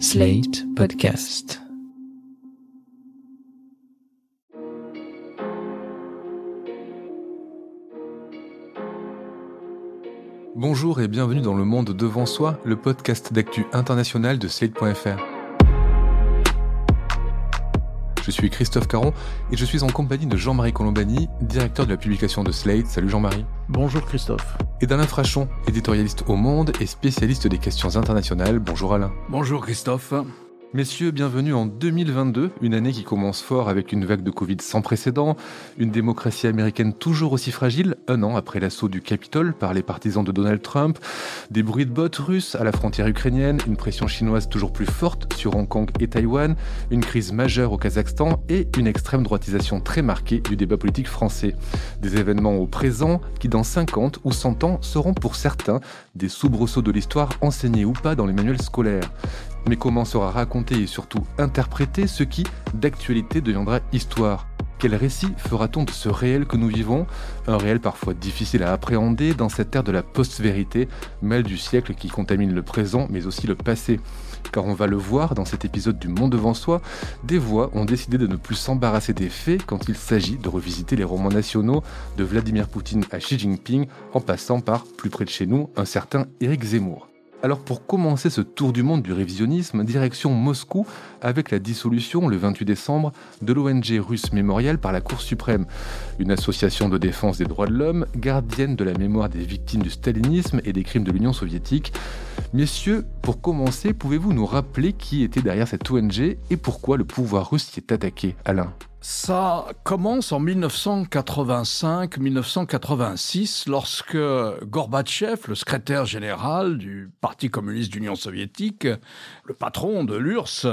Slate Podcast. Bonjour et bienvenue dans Le Monde Devant Soi, le podcast d'actu international de Slate.fr. Je suis Christophe Caron et je suis en compagnie de Jean-Marie Colombani, directeur de la publication de Slate. Salut Jean-Marie. Bonjour Christophe. Et d'Alain Frachon, éditorialiste au Monde et spécialiste des questions internationales. Bonjour Alain. Bonjour Christophe. Messieurs, bienvenue en 2022, une année qui commence fort avec une vague de Covid sans précédent, une démocratie américaine toujours aussi fragile, un an après l'assaut du Capitole par les partisans de Donald Trump, des bruits de bottes russes à la frontière ukrainienne, une pression chinoise toujours plus forte sur Hong Kong et Taïwan, une crise majeure au Kazakhstan et une extrême droitisation très marquée du débat politique français. Des événements au présent qui dans 50 ou 100 ans seront pour certains des soubresauts de l'histoire enseignés ou pas dans les manuels scolaires. Mais comment sera raconté et surtout interprété ce qui, d'actualité, deviendra histoire? Quel récit fera-t-on de ce réel que nous vivons? Un réel parfois difficile à appréhender dans cette ère de la post-vérité, mal du siècle qui contamine le présent mais aussi le passé. Car on va le voir dans cet épisode du Monde devant soi, des voix ont décidé de ne plus s'embarrasser des faits quand il s'agit de revisiter les romans nationaux de Vladimir Poutine à Xi Jinping en passant par, plus près de chez nous, un certain Éric Zemmour. Alors pour commencer ce tour du monde du révisionnisme, direction Moscou avec la dissolution le 28 décembre de l'ONG russe Mémorial par la Cour suprême, une association de défense des droits de l'homme, gardienne de la mémoire des victimes du stalinisme et des crimes de l'Union soviétique. Messieurs, pour commencer, pouvez-vous nous rappeler qui était derrière cette ONG et pourquoi le pouvoir russe y est attaqué Alain? Ça commence en 1985-1986 lorsque Gorbatchev, le secrétaire général du Parti communiste d'Union soviétique, le patron de l'URSS,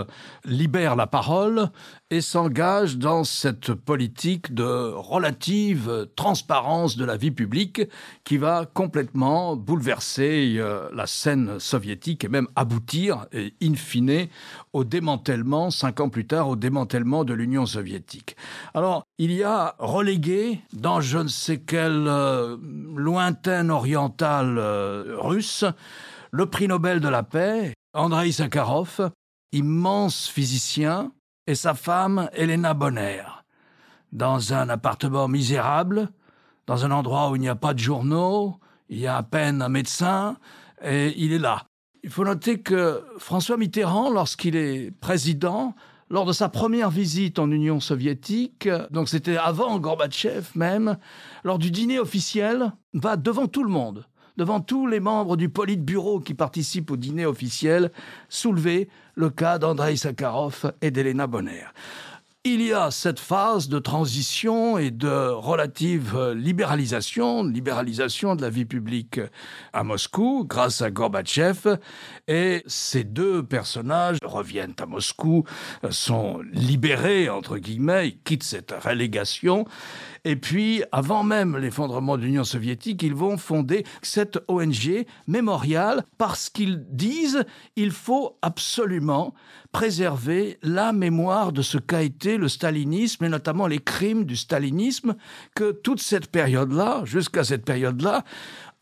libère la parole et s'engage dans cette politique de relative transparence de la vie publique qui va complètement bouleverser euh, la scène soviétique et même aboutir, in fine, au démantèlement, cinq ans plus tard, au démantèlement de l'Union soviétique. Alors, il y a relégué dans je ne sais quelle euh, lointaine orientale euh, russe le prix Nobel de la paix, Andrei Sakharov, immense physicien, et sa femme, Elena Bonner, dans un appartement misérable, dans un endroit où il n'y a pas de journaux, il y a à peine un médecin, et il est là. Il faut noter que François Mitterrand, lorsqu'il est président, lors de sa première visite en Union soviétique, donc c'était avant Gorbatchev même, lors du dîner officiel, va devant tout le monde, devant tous les membres du Politburo qui participent au dîner officiel, soulever le cas d'Andrei Sakharov et d'Elena Bonner. Il y a cette phase de transition et de relative libéralisation, libéralisation de la vie publique à Moscou grâce à Gorbatchev. Et ces deux personnages reviennent à Moscou, sont libérés, entre guillemets, ils quittent cette relégation. Et puis, avant même l'effondrement de l'Union soviétique, ils vont fonder cette ONG mémoriale parce qu'ils disent il faut absolument préserver la mémoire de ce qu'a été le stalinisme et notamment les crimes du stalinisme que toute cette période-là, jusqu'à cette période-là,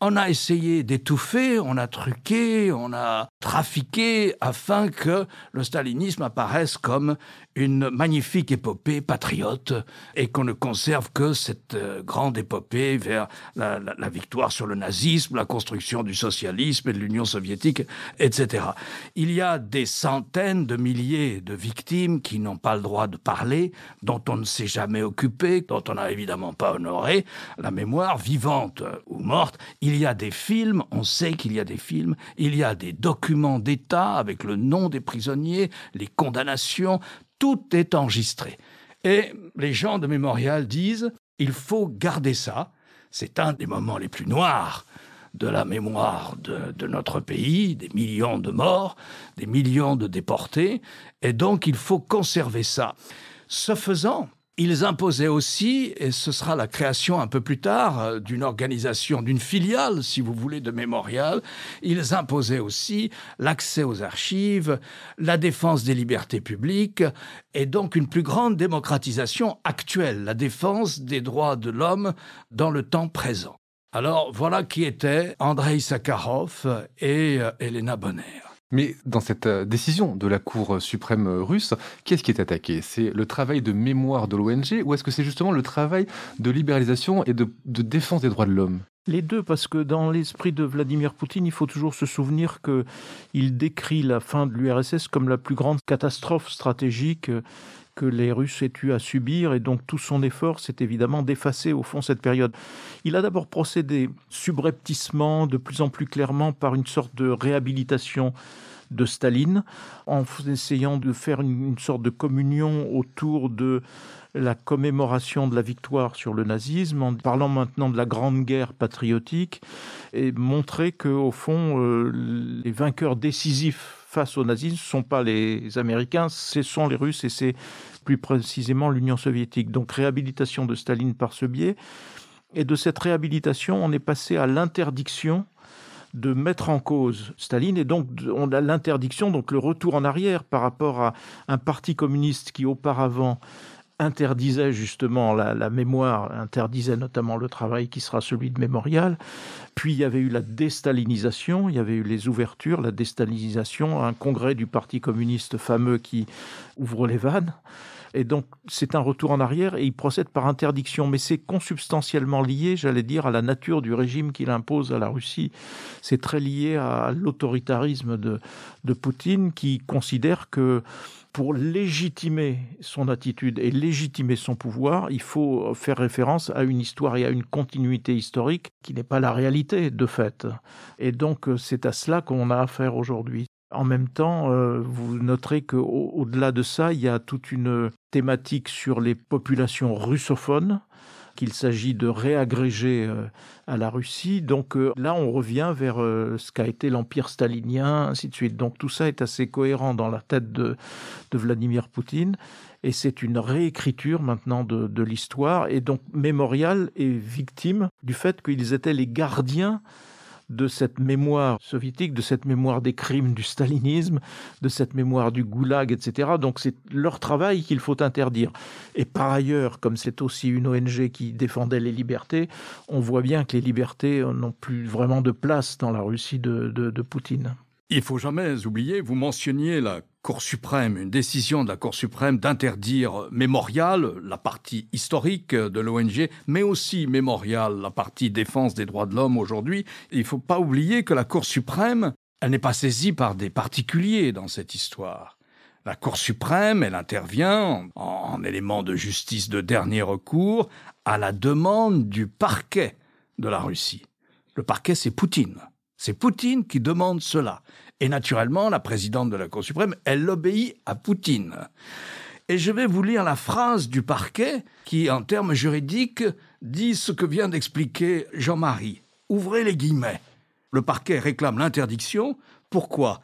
on a essayé d'étouffer, on a truqué, on a trafiqué afin que le stalinisme apparaisse comme une magnifique épopée patriote et qu'on ne conserve que cette euh, grande épopée vers la, la, victoire sur le nazisme, la construction du socialisme et de l'Union soviétique, etc. Il y a des centaines de milliers de victimes qui n'ont pas le droit de parler, dont on ne s'est jamais occupé, dont on n'a évidemment pas honoré la mémoire vivante ou morte. Il y a des films, on sait qu'il y a des films, il y a des documents d'État avec le nom des prisonniers, les condamnations, tout est enregistré. Et les gens de Mémorial disent, il faut garder ça, c'est un des moments les plus noirs de la mémoire de, notre pays, des millions de morts, des millions de déportés, et donc il faut conserver ça. Ce faisant, ils imposaient aussi, et ce sera la création un peu plus tard euh, d'une organisation, d'une filiale, si vous voulez, de mémorial, ils imposaient aussi l'accès aux archives, la défense des libertés publiques, et donc une plus grande démocratisation actuelle, la défense des droits de l'homme dans le temps présent. Alors voilà qui étaient Andrei Sakharov et euh, Elena Bonner. Mais dans cette euh, décision de la Cour suprême russe, qu'est-ce qui est attaqué? C'est le travail de mémoire de l'ONG ou est-ce que c'est justement le travail de libéralisation et de, défense des droits de l'homme? Les deux, parce que dans l'esprit de Vladimir Poutine, il faut toujours se souvenir qu'il décrit la fin de l'URSS comme la plus grande catastrophe stratégique que les Russes aient eu à subir, et donc tout son effort, c'est évidemment d'effacer au fond cette période. Il a d'abord procédé subrepticement, de plus en plus clairement, par une sorte de réhabilitation de Staline, en essayant de faire une, sorte de communion autour de la commémoration de la victoire sur le nazisme, en parlant maintenant de la Grande Guerre patriotique, et montrer que au fond, euh, les vainqueurs décisifs face au nazisme ne sont pas les Américains, ce sont les Russes et c'est plus précisément l'Union soviétique. Donc réhabilitation de Staline par ce biais. Et de cette réhabilitation, on est passé à l'interdiction de mettre en cause Staline et donc on a l'interdiction, donc le retour en arrière par rapport à un parti communiste qui auparavant interdisait justement la, mémoire, interdisait notamment le travail qui sera celui de mémorial. Puis il y avait eu la déstalinisation, il y avait eu les ouvertures, la déstalinisation, un congrès du Parti communiste fameux qui ouvre les vannes. Et donc, c'est un retour en arrière et il procède par interdiction. Mais c'est consubstantiellement lié, j'allais dire, à la nature du régime qu'il impose à la Russie. C'est très lié à l'autoritarisme de, de Poutine qui considère que pour légitimer son attitude et légitimer son pouvoir, il faut faire référence à une histoire et à une continuité historique qui n'est pas la réalité de fait. Et donc c'est à cela qu'on a affaire aujourd'hui. En même temps, euh, vous noterez qu'au-delà de ça, il y a toute une thématique sur les populations russophones qu'il s'agit de réagréger euh, à la Russie. Donc euh, là, on revient vers ce qu'a été l'empire stalinien, ainsi de suite. Donc tout ça est assez cohérent dans la tête de, Vladimir Poutine. Et c'est une réécriture maintenant de, de l'histoire. Et donc Mémorial est victime du fait qu'ils étaient les gardiens de cette mémoire soviétique, de cette mémoire des crimes du stalinisme, de cette mémoire du goulag, etc. Donc c'est leur travail qu'il faut interdire. Et par ailleurs, comme c'est aussi une ONG qui défendait les libertés, on voit bien que les libertés n'ont plus vraiment de place dans la Russie de, de Poutine. Il faut jamais oublier, vous mentionniez la Cour suprême, une décision de la Cour suprême d'interdire Mémorial, la partie historique de l'ONG, mais aussi Mémorial, la partie défense des droits de l'homme aujourd'hui. Il ne faut pas oublier que la Cour suprême, elle n'est pas saisie par des particuliers dans cette histoire. La Cour suprême, elle intervient en, en élément de justice de dernier recours à la demande du parquet de la Russie. Le parquet, c'est Poutine. C'est Poutine qui demande cela. Et naturellement, la présidente de la Cour suprême, elle obéit à Poutine. Et je vais vous lire la phrase du parquet qui, en termes juridiques, dit ce que vient d'expliquer Jean-Marie. Ouvrez les guillemets. Le parquet réclame l'interdiction. Pourquoi?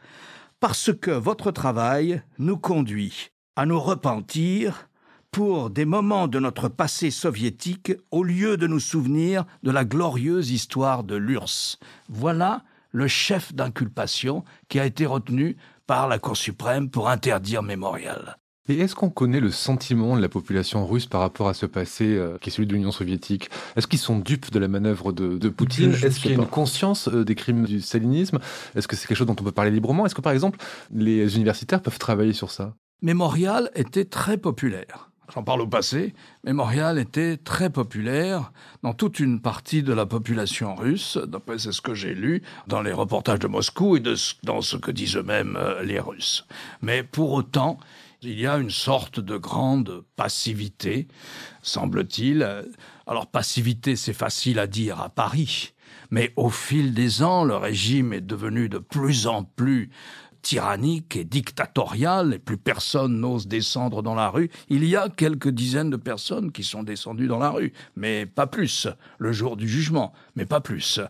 Parce que votre travail nous conduit à nous repentir pour des moments de notre passé soviétique au lieu de nous souvenir de la glorieuse histoire de l'URSS. Voilà le chef d'inculpation qui a été retenu par la Cour suprême pour interdire Mémorial. Et est-ce qu'on connaît le sentiment de la population russe par rapport à ce passé euh, qui est celui de l'Union soviétique? Est-ce qu'ils sont dupes de la manœuvre de, Poutine? Est-ce qu'il y a une conscience euh, des crimes du stalinisme? Est-ce que c'est quelque chose dont on peut parler librement? Est-ce que par exemple les universitaires peuvent travailler sur ça? Mémorial était très populaire j'en parle au passé, Mémorial était très populaire dans toute une partie de la population russe, d'après c'est ce que j'ai lu dans les reportages de Moscou et dans ce que disent eux-mêmes euh, les Russes. Mais pour autant, il y a une sorte de grande passivité, semble-t-il. Alors passivité, c'est facile à dire à Paris, mais au fil des ans, le régime est devenu de plus en plus tyrannique et dictatorial, et plus personne n'ose descendre dans la rue. Il y a quelques dizaines de personnes qui sont descendues dans la rue, mais pas plus, le jour du jugement, mais pas plus.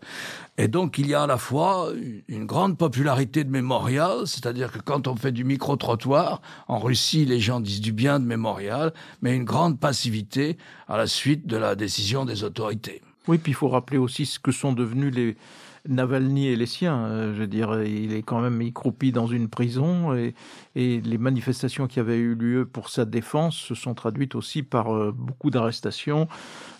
Et donc il y a à la fois une grande popularité de Mémorial, c'est-à-dire que quand on fait du micro-trottoir, en Russie les gens disent du bien de Mémorial, mais une grande passivité à la suite de la décision des autorités. Oui, puis il faut rappeler aussi ce que sont devenus les, Navalny et les siens. Euh, je veux dire, il est quand même, il dans une prison et, les manifestations qui avaient eu lieu pour sa défense se sont traduites aussi par euh, beaucoup d'arrestations,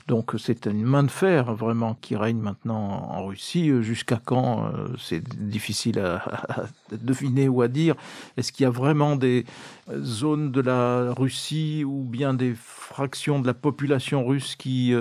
Donc c'est une main de fer vraiment qui règne maintenant en Russie. Jusqu'à quand C'est difficile à, à, deviner ou à dire. Est-ce qu'il y a vraiment des zones de la Russie ou bien des fractions de la population russe qui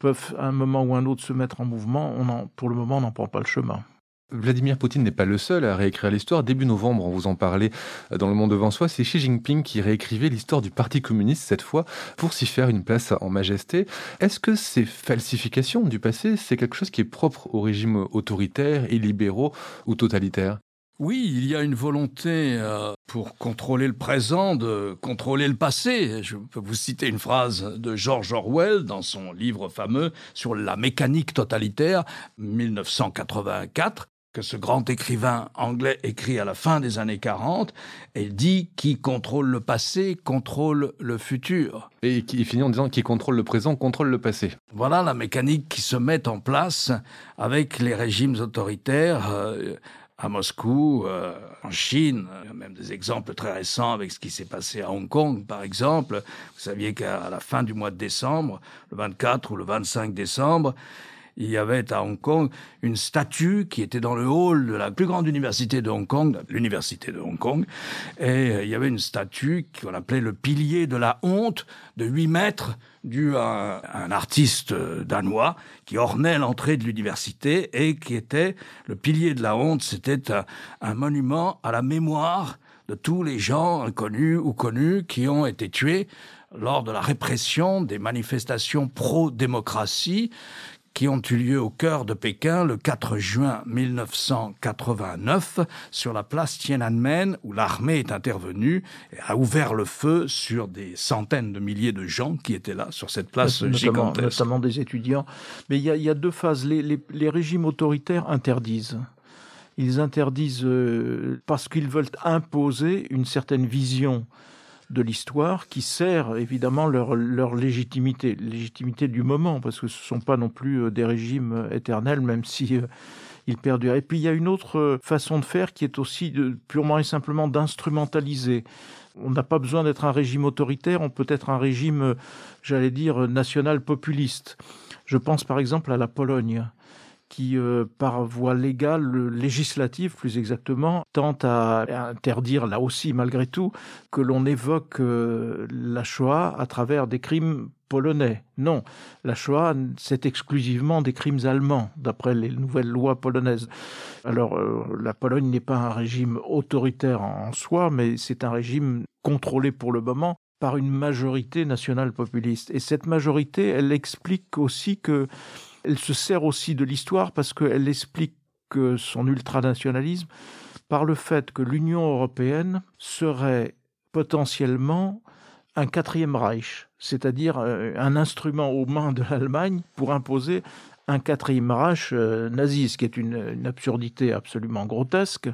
peuvent à un moment ou un autre se mettre en mouvement? On Pour le moment, on n'en prend pas le chemin. Vladimir Poutine n'est pas le seul à réécrire l'histoire. Début novembre, on vous en parlait dans Le Monde devant soi, c'est Xi Jinping qui réécrivait l'histoire du Parti communiste cette fois pour s'y faire une place en majesté. Est-ce que ces falsifications du passé, c'est quelque chose qui est propre aux régimes autoritaires et libéraux ou totalitaires oui, il y a une volonté euh, pour contrôler le présent, de contrôler le passé. Je peux vous citer une phrase de George Orwell dans son livre fameux sur la mécanique totalitaire, 1984 que ce grand écrivain anglais écrit à la fin des années 40, et dit qui contrôle le passé contrôle le futur. Et qui finit en disant qui contrôle le présent contrôle le passé. Voilà la mécanique qui se met en place avec les régimes autoritaires. Euh, à Moscou, euh, en Chine. Il y a même des exemples très récents avec ce qui s'est passé à Hong Kong, par exemple. Vous saviez qu'à la fin du mois de décembre, le 24 ou le 25 décembre, il y avait à Hong Kong une statue qui était dans le hall de la plus grande université de Hong Kong, l'université de Hong Kong, et euh, il y avait une statue qu'on appelait le pilier de la honte de 8 mètres dû à un artiste euh, danois qui ornait l'entrée de l'université et qui était le pilier de la honte, c'était un, un monument à la mémoire de tous les gens inconnus ou connus qui ont été tués lors de la répression des manifestations pro-démocratie qui ont eu lieu au cœur de Pékin le 4 juin 1989 sur la place Tiananmen où l'armée est intervenue et a ouvert le feu sur des centaines de milliers de gens qui étaient là sur cette place notamment, gigantesque. Notamment des étudiants. Mais il y a, il y a deux phases. Les, les, les, régimes autoritaires interdisent. Ils interdisent euh, parce qu'ils veulent imposer une certaine vision de l'histoire qui sert évidemment leur, légitimité, légitimité du moment, parce que ce ne sont pas non plus euh, des régimes euh, éternels, même si euh, ils perdurent. Et puis il y a une autre façon de faire qui est aussi de, purement et simplement d'instrumentaliser. On n'a pas besoin d'être un régime autoritaire, on peut être un régime, j'allais dire, national populiste. Je pense par exemple à la Pologne qui, euh, par voie légale, législative plus exactement, tente à interdire, là aussi malgré tout, que l'on évoque euh, la Shoah à travers des crimes polonais. Non, la Shoah, c'est exclusivement des crimes allemands, d'après les nouvelles lois polonaises. Alors, euh, la Pologne n'est pas un régime autoritaire en soi, mais c'est un régime contrôlé pour le moment par une majorité nationale populiste. Et cette majorité, elle explique aussi que elle se sert aussi de l'histoire parce qu'elle explique son ultranationalisme par le fait que l'Union européenne serait potentiellement un quatrième Reich, c'est-à-dire euh, un instrument aux mains de l'Allemagne pour imposer un quatrième Reich euh, nazi, ce qui est une, absurdité absolument grotesque,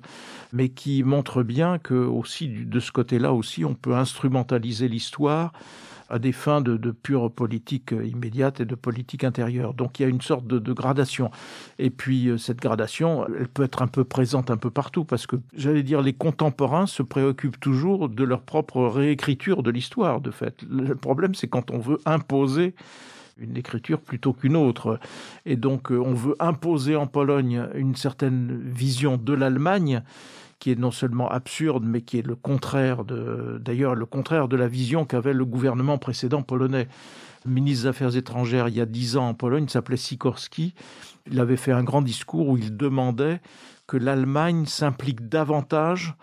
mais qui montre bien que aussi de ce côté-là aussi on peut instrumentaliser l'histoire à des fins de, pure politique immédiate et de politique intérieure. Donc il y a une sorte de, de, gradation. Et puis euh, cette gradation, elle peut être un peu présente un peu partout, parce que j'allais dire, les contemporains se préoccupent toujours de leur propre réécriture de l'histoire, de fait. Le problème, c'est quand on veut imposer une écriture plutôt qu'une autre. Et donc euh, on veut imposer en Pologne une certaine vision de l'Allemagne qui est non seulement absurde, mais qui est le contraire de, d'ailleurs, le contraire de la vision qu'avait le gouvernement précédent polonais. Le ministre des Affaires étrangères, il y a dix ans en Pologne, s'appelait Sikorski. Il avait fait un grand discours où il demandait que l'Allemagne s'implique davantage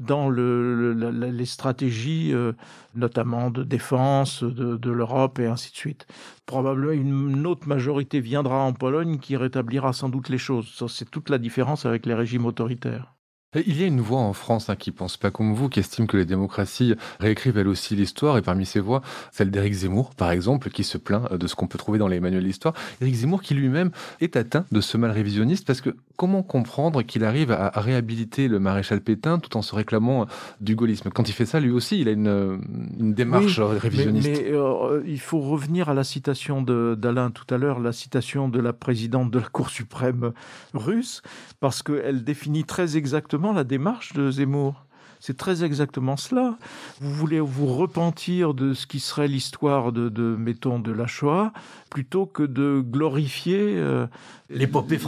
dans le, le, les stratégies, euh, notamment de défense de l'Europe et ainsi de suite. Probablement une autre majorité viendra en Pologne qui rétablira sans doute les choses. C'est toute la différence avec les régimes autoritaires. Il y a une voix en France hein, qui pense pas comme vous, qui estime que les démocraties réécrivent elles aussi l'histoire, et parmi ces voix, celle d'Éric Zemmour, par exemple, qui se plaint de ce qu'on peut trouver dans les manuels d'histoire. Éric Zemmour qui lui-même est atteint de ce mal révisionniste, parce que comment comprendre qu'il arrive à, réhabiliter le maréchal Pétain tout en se réclamant du gaullisme? Quand il fait ça, lui aussi, il a une, une démarche oui, révisionniste. Mais, mais euh, il faut revenir à la citation d'Alain tout à l'heure, la citation de la présidente de la Cour suprême russe, parce qu'elle définit très exactement la démarche de Zemmour. C'est très exactement cela. Vous voulez vous repentir de ce qui serait l'histoire de, de, mettons, de la Shoah, plutôt que de glorifier euh, l'épopée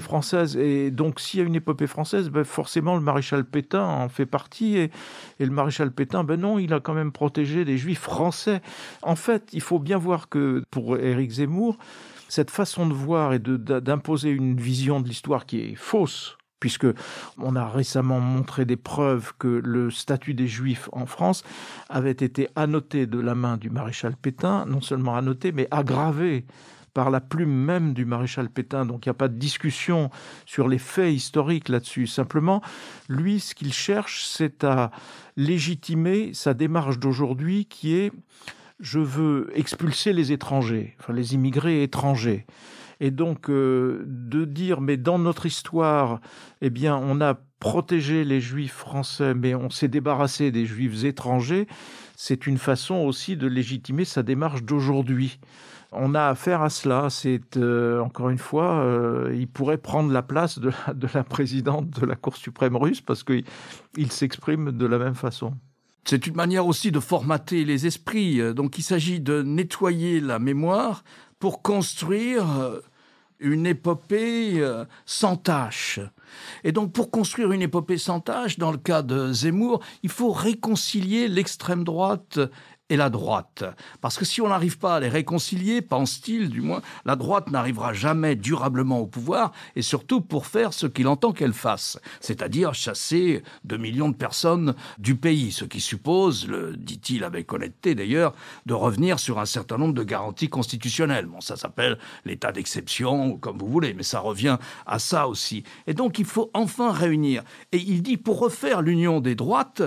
française. Et donc, s'il y a une épopée française, ben, forcément, le maréchal Pétain en fait partie. Et, et, le maréchal Pétain, ben non, il a quand même protégé des juifs français. En fait, il faut bien voir que pour Éric Zemmour, cette façon de voir et d'imposer une vision de l'histoire qui est fausse, puisque on a récemment montré des preuves que le statut des Juifs en France avait été annoté de la main du maréchal Pétain, non seulement annoté, mais aggravé par la plume même du maréchal Pétain. Donc il n'y a pas de discussion sur les faits historiques là-dessus. Simplement, lui, ce qu'il cherche, c'est à légitimer sa démarche d'aujourd'hui qui est je veux expulser les étrangers, enfin les immigrés étrangers. Et donc euh, de dire, mais dans notre histoire, eh bien, on a protégé les juifs français, mais on s'est débarrassé des juifs étrangers, c'est une façon aussi de légitimer sa démarche d'aujourd'hui. On a affaire à cela. C'est euh, encore une fois, euh, il pourrait prendre la place de la, de la présidente de la Cour suprême russe parce qu'il s'exprime de la même façon. C'est une manière aussi de formater les esprits. Donc il s'agit de nettoyer la mémoire pour construire une épopée euh, sans tâche. Et donc pour construire une épopée sans tâche, dans le cas de Zemmour, il faut réconcilier l'extrême droite et la droite. Parce que si on n'arrive pas à les réconcilier, pense-t-il du moins, la droite n'arrivera jamais durablement au pouvoir, et surtout pour faire ce qu'il entend qu'elle fasse, c'est-à-dire chasser 2 millions de personnes du pays, ce qui suppose, le dit-il avec honnêteté d'ailleurs, de revenir sur un certain nombre de garanties constitutionnelles. Bon, ça s'appelle l'état d'exception, comme vous voulez, mais ça revient à ça aussi. Et donc il faut enfin réunir. Et il dit, pour refaire l'union des droites,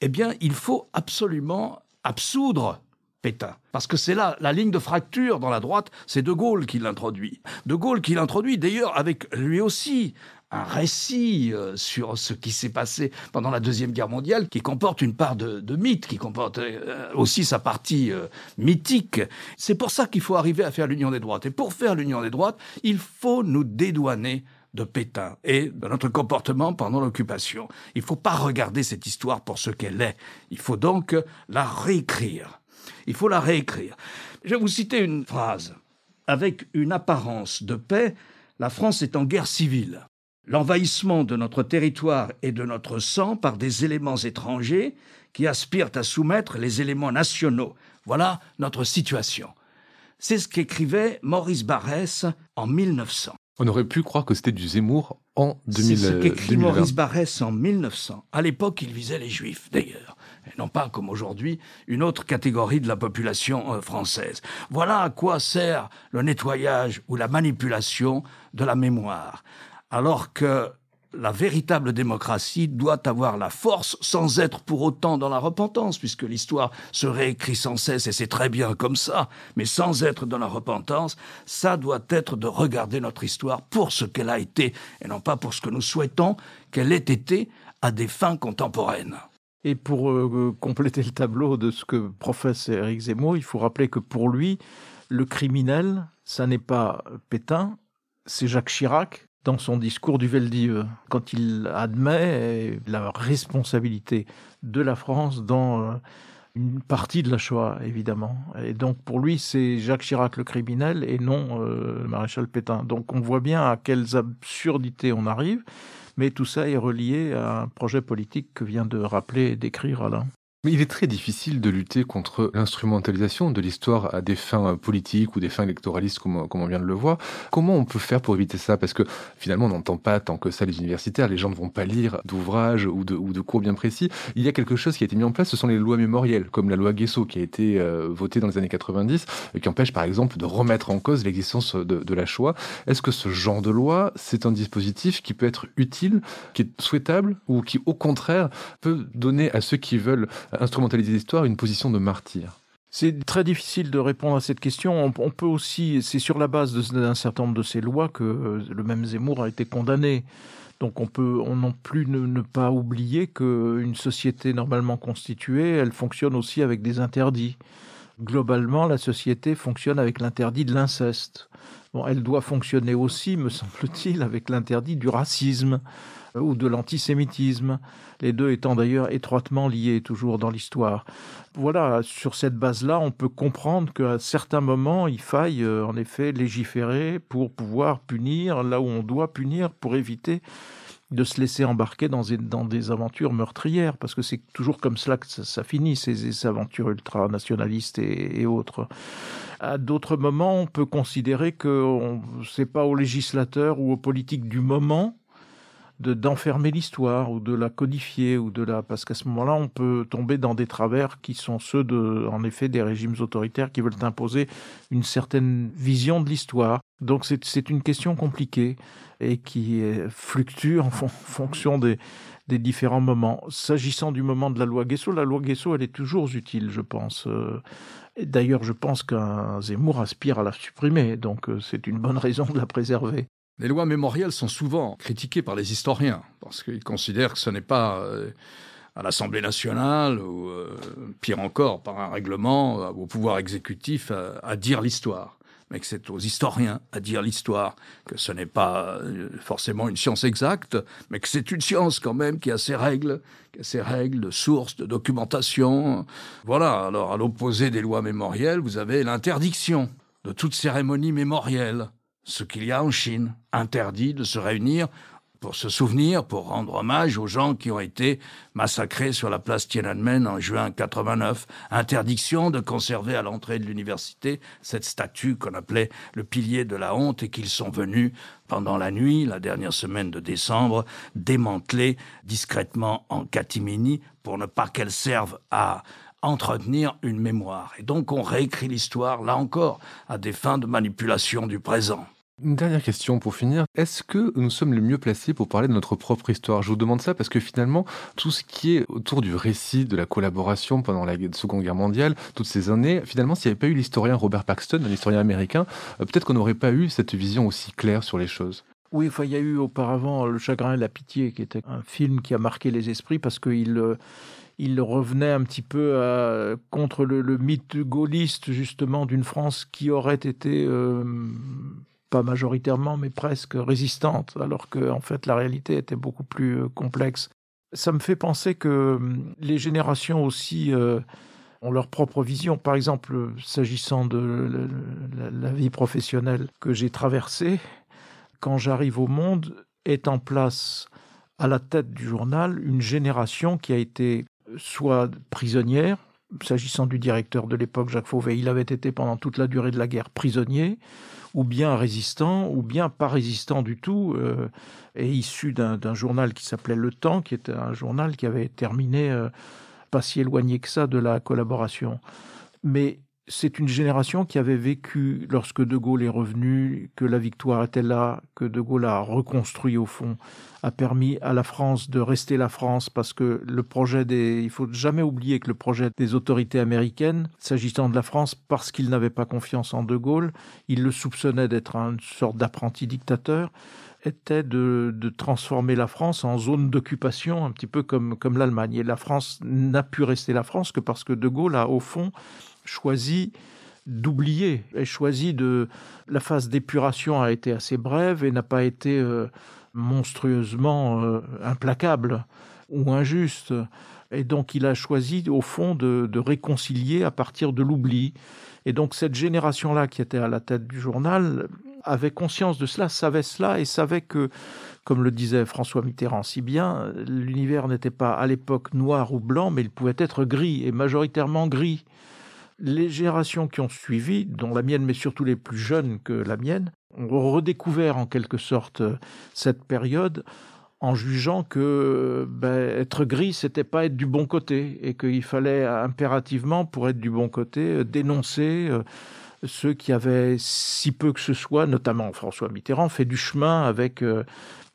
eh bien, il faut absolument absoudre Pétain. Parce que c'est là la ligne de fracture dans la droite, c'est De Gaulle qui l'introduit. De Gaulle qui l'introduit d'ailleurs avec lui aussi un récit euh, sur ce qui s'est passé pendant la Deuxième Guerre mondiale qui comporte une part de, de mythe, qui comporte euh, aussi sa partie euh, mythique. C'est pour ça qu'il faut arriver à faire l'union des droites. Et pour faire l'union des droites, il faut nous dédouaner de Pétain et de notre comportement pendant l'occupation. Il ne faut pas regarder cette histoire pour ce qu'elle est. Il faut donc la réécrire. Il faut la réécrire. Je vais vous citer une phrase. Avec une apparence de paix, la France est en guerre civile. L'envahissement de notre territoire et de notre sang par des éléments étrangers qui aspirent à soumettre les éléments nationaux. Voilà notre situation. C'est ce qu'écrivait Maurice Barrès en 1900. On aurait pu croire que c'était du Zemmour en 2000. C'est ce qu'écrit Maurice Barrès en 1900. À l'époque, il visait les Juifs, d'ailleurs. Et non pas, comme aujourd'hui, une autre catégorie de la population euh, française. Voilà à quoi sert le nettoyage ou la manipulation de la mémoire. Alors que la véritable démocratie doit avoir la force sans être pour autant dans la repentance, puisque l'histoire se réécrit sans cesse et c'est très bien comme ça, mais sans être dans la repentance, ça doit être de regarder notre histoire pour ce qu'elle a été et non pas pour ce que nous souhaitons qu'elle ait été à des fins contemporaines. Et pour euh, compléter le tableau de ce que professe Eric Zemmour, il faut rappeler que pour lui, le criminel, ça n'est pas Pétain, c'est Jacques Chirac, dans son discours du Veldive, quand il admet la responsabilité de la France dans euh, une partie de la Shoah, évidemment. Et donc pour lui, c'est Jacques Chirac le criminel et non euh, le maréchal Pétain. Donc on voit bien à quelles absurdités on arrive, mais tout ça est relié à un projet politique que vient de rappeler et d'écrire Alain. Mais il est très difficile de lutter contre l'instrumentalisation de l'histoire à des fins politiques ou des fins électoralistes, comme, comme, on vient de le voir. Comment on peut faire pour éviter ça? Parce que finalement, on n'entend pas tant que ça les universitaires. Les gens ne vont pas lire d'ouvrages ou de, ou de cours bien précis. Il y a quelque chose qui a été mis en place, ce sont les lois mémorielles, comme la loi Guesso, qui a été euh, votée dans les années 90, et qui empêche par exemple de remettre en cause l'existence de, de la Shoah. Est-ce que ce genre de loi, c'est un dispositif qui peut être utile, qui est souhaitable, ou qui au contraire peut donner à ceux qui veulent instrumentaliser l'histoire une position de martyr c'est très difficile de répondre à cette question. On, peut aussi, c'est sur la base d'un certain nombre de ces lois que euh, le même Zemmour a été condamné. Donc on peut, on non plus ne, ne pas oublier qu'une société normalement constituée, elle fonctionne aussi avec des interdits. Globalement, la société fonctionne avec l'interdit de l'inceste. Elle doit fonctionner aussi, me semble-t-il, avec l'interdit du racisme euh, ou de l'antisémitisme, les deux étant d'ailleurs étroitement liés toujours dans l'histoire. Voilà, sur cette base-là, on peut comprendre qu'à certains moments, il faille euh, en effet légiférer pour pouvoir punir là où on doit punir, pour éviter de se laisser embarquer dans, des aventures meurtrières, parce que c'est toujours comme cela que ça, finit, ces, aventures ultranationalistes et, autres. À d'autres moments, on peut considérer que ce n'est pas aux législateurs ou aux politiques du moment d'enfermer l'histoire ou de la codifier ou de la parce qu'à ce moment-là on peut tomber dans des travers qui sont ceux en effet des régimes autoritaires qui veulent imposer une certaine vision de l'histoire donc c'est une question compliquée et qui fluctue en fonction des, différents moments. S'agissant du moment de la loi Guesso, la loi Guesso, elle est toujours utile, je pense. Euh, d'ailleurs, je pense qu'un Zemmour aspire à la supprimer, donc euh, c'est une bonne raison de la préserver. Les lois mémorielles sont souvent critiquées par les historiens, parce qu'ils considèrent que ce n'est pas euh, à l'Assemblée nationale, ou pire encore, par un règlement, au pouvoir exécutif, à dire l'histoire mais que c'est aux historiens à dire l'histoire, que ce n'est pas euh, forcément une science exacte, mais que c'est une science quand même qui a ses règles, qui a ses règles de source, de documentation. Voilà, alors à l'opposé des lois mémorielles, vous avez l'interdiction de toute cérémonie mémorielle, ce qu'il y a en Chine, interdit de se réunir pour se souvenir, pour rendre hommage aux gens qui ont été massacrés sur la place Tiananmen en juin 89. Interdiction de conserver à l'entrée de l'université cette statue qu'on appelait le pilier de la honte et qu'ils sont venus pendant la nuit, la dernière semaine de décembre, démanteler discrètement en catimini pour ne pas qu'elle serve à entretenir une mémoire. Et donc on réécrit l'histoire, là encore, à des fins de manipulation du présent. Une dernière question pour finir. Est-ce que nous sommes les mieux placés pour parler de notre propre histoire? Je vous demande ça parce que finalement, tout ce qui est autour du récit de la collaboration pendant la Seconde Guerre mondiale, toutes ces années, finalement, s'il n'y avait pas eu l'historien Robert Paxton, un historien américain, euh, peut-être qu'on n'aurait pas eu cette vision aussi claire sur les choses. Oui, enfin, il y a eu auparavant Le chagrin et la pitié, qui était un film qui a marqué les esprits parce qu'il euh, il revenait un petit peu contre le, mythe gaulliste justement d'une France qui aurait été euh, pas majoritairement, mais presque résistante, alors que en fait la réalité était beaucoup plus euh, complexe. Ça me fait penser que hum, les générations aussi euh, ont leur propre vision. Par exemple, s'agissant de la vie professionnelle que j'ai traversée, quand j'arrive au monde, est en place à la tête du journal une génération qui a été soit prisonnière, s'agissant du directeur de l'époque, Jacques Fauvet, il avait été pendant toute la durée de la guerre prisonnier, ou bien résistant, ou bien pas résistant du tout, euh, et issu d'un journal qui s'appelait Le Temps, qui était un journal qui avait terminé euh, pas si éloigné que ça de la collaboration. Mais c'est une génération qui avait vécu, lorsque De Gaulle est revenu, que la victoire était là, que De Gaulle a reconstruit au fond, a permis à la France de rester la France, parce que le projet des... Il faut jamais oublier que le projet des autorités américaines, s'agissant de la France, parce qu'ils n'avaient pas confiance en De Gaulle, ils le soupçonnaient d'être une sorte d'apprenti dictateur, était de, de, transformer la France en zone d'occupation, un petit peu comme, comme l'Allemagne. Et la France n'a pu rester la France que parce que De Gaulle a, au fond, choisi d'oublier, et choisi de... La phase d'épuration a été assez brève et n'a pas été euh, monstrueusement euh, implacable ou injuste. Et donc il a choisi au fond de, de réconcilier à partir de l'oubli. Et donc cette génération-là qui était à la tête du journal avait conscience de cela, savait cela et savait que, comme le disait François Mitterrand si bien, l'univers n'était pas à l'époque noir ou blanc, mais il pouvait être gris et majoritairement gris. Les générations qui ont suivi, dont la mienne, mais surtout les plus jeunes que la mienne, ont redécouvert en quelque sorte cette période en jugeant que ben, être gris, c'était pas être du bon côté et qu'il fallait impérativement, pour être du bon côté, dénoncer euh, ceux qui avaient si peu que ce soit, notamment François Mitterrand, fait du chemin avec euh,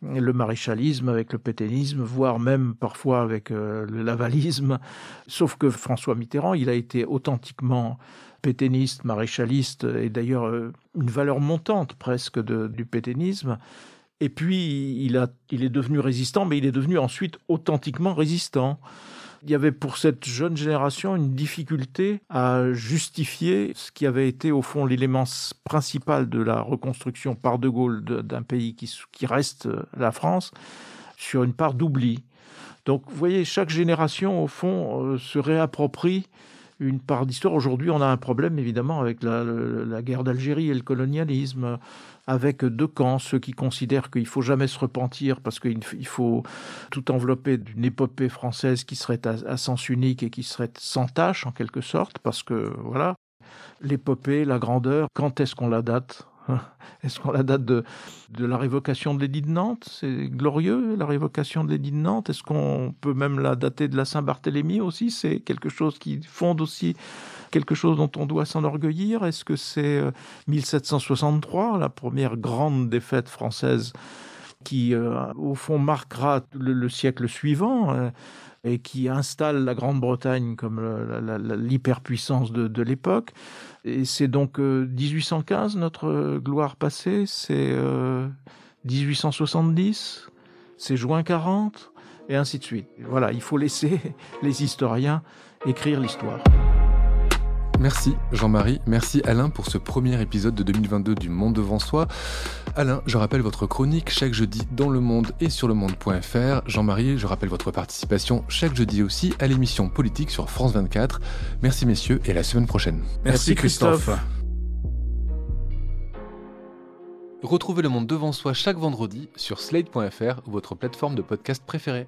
le maréchalisme, avec le pétainisme, voire même parfois avec euh, le lavalisme. Sauf que François Mitterrand, il a été authentiquement pétainiste, maréchaliste, et d'ailleurs euh, une valeur montante presque du pétainisme. Et puis, il, a, il est devenu résistant, mais il est devenu ensuite authentiquement résistant. Il y avait pour cette jeune génération une difficulté à justifier ce qui avait été au fond l'élément principal de la reconstruction par De Gaulle d'un pays qui, reste la France sur une part d'oubli. Donc vous voyez, chaque génération, au fond, euh, se réapproprie une part d'histoire. Aujourd'hui, on a un problème évidemment avec la, guerre d'Algérie et le colonialisme, avec deux camps, ceux qui considèrent qu'il faut jamais se repentir parce qu'il faut tout envelopper d'une épopée française qui serait à, sens unique et qui serait sans tâche en quelque sorte, parce que voilà, l'épopée, la grandeur, quand est-ce qu'on la date? Est-ce qu'on la date de, la révocation de l'édit de Nantes? C'est glorieux, la révocation de l'édit de Nantes. Est-ce qu'on peut même la dater de la Saint-Barthélemy aussi? C'est quelque chose qui fonde aussi quelque chose dont on doit s'enorgueillir. Est-ce que c'est 1763, euh, la première grande défaite française qui, euh, au fond, marquera le, siècle suivant? Euh, et qui installe la Grande-Bretagne comme l'hyperpuissance de, l'époque Et c'est donc 1815, notre gloire passée, c'est 1870, c'est juin 40, et ainsi de suite. Voilà, il faut laisser les historiens écrire l'histoire. Merci Jean-Marie, merci Alain pour ce premier épisode de 2022 du Monde devant soi. Alain, je rappelle votre chronique chaque jeudi dans le monde et sur le monde.fr. Jean-Marie, je rappelle votre participation chaque jeudi aussi à l'émission politique sur France 24. Merci messieurs et à la semaine prochaine. Merci, Christophe. Retrouvez le monde devant soi chaque vendredi sur slate.fr, votre plateforme de podcast préférée.